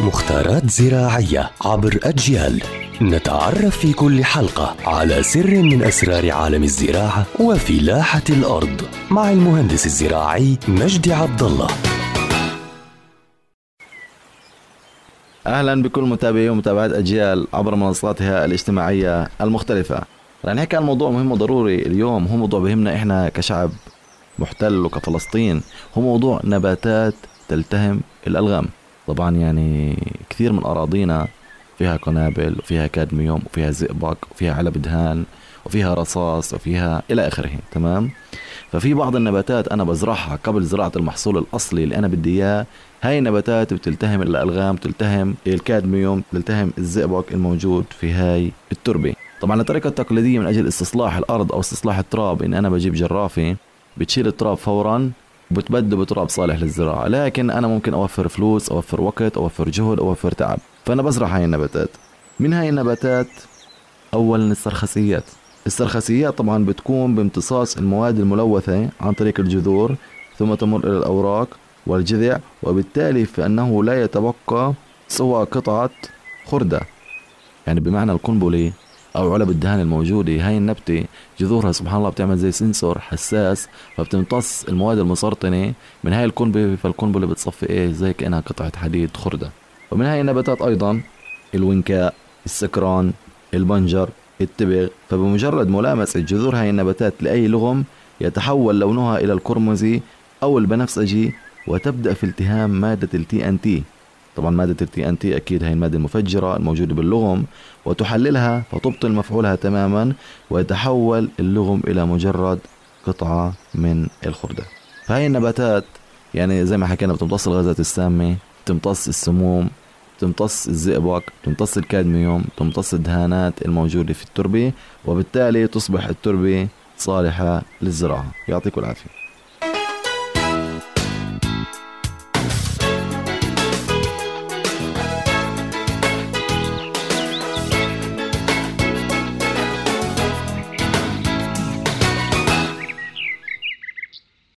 مختارات زراعية عبر أجيال. نتعرف في كل حلقة على سر من أسرار عالم الزراعة وفلاحة الأرض مع المهندس الزراعي مجدي عبد الله أهلا بكل متابعي ومتابعات أجيال عبر منصاتها الاجتماعية المختلفة. رح نحكي عن موضوع مهم وضروري اليوم هو موضوع بهمنا إحنا كشعب محتل وكفلسطين. هو موضوع نباتات تلتهم الألغام. طبعا يعني كثير من أراضينا فيها قنابل وفيها كادميوم وفيها زئبق وفيها علب دهان وفيها رصاص وفيها إلى آخره تمام؟ ففي بعض النباتات أنا بزرعها قبل زراعة المحصول الأصلي اللي أنا بدي إياه. هاي النباتات بتلتهم الألغام بتلتهم الكادميوم بتلتهم الزئبق الموجود في هاي التربة. طبعا الطريقة التقليدية من أجل استصلاح الأرض أو استصلاح التراب إن أنا بجيب جرافه بتشيل التراب فورا وبتبدله بتراب صالح للزراعة. لكن أنا ممكن أوفر فلوس أوفر وقت أوفر جهد أوفر تعب. فأنا بزرع هاي النباتات. من هاي النباتات اولا السرخسيات. السرخسيات طبعا بتكون بامتصاص المواد الملوثة عن طريق الجذور ثم تمر إلى الأوراق والجذع وبالتالي فإنه لا يتبقى سوى قطعة خردة. يعني بمعنى القنبلة أو علب الدهان الموجودة هاي النبتة جذورها سبحان الله بتعمل زي sensor حساس فبتمتص المواد المسرطنة من هاي القنبلة فالقنبلة بتصفي إيه؟ زي كأنها قطعة حديد خردة. ومن هاي النباتات أيضا الونكاء السكران البنجر التبغ. فبمجرد ملامسة جذور هاي النباتات لأي لغم يتحول لونها إلى القرمزي أو البنفسجي وتبدأ في التهام مادة ال TNT طبعا مادة التي ان تي أكيد هي المادة المفجرة الموجودة باللغم وتحللها فتبطل مفعولها تماما ويتحول اللغم إلى مجرد قطعة من الخردة فهي النباتات يعني زي ما حكينا بتمتص الغازات السامة تمتص السموم تمتص الزئبق تمتص الكادميوم تمتص الدهانات الموجودة في التربة وبالتالي تصبح التربة صالحة للزراعة. يعطيكم العافية.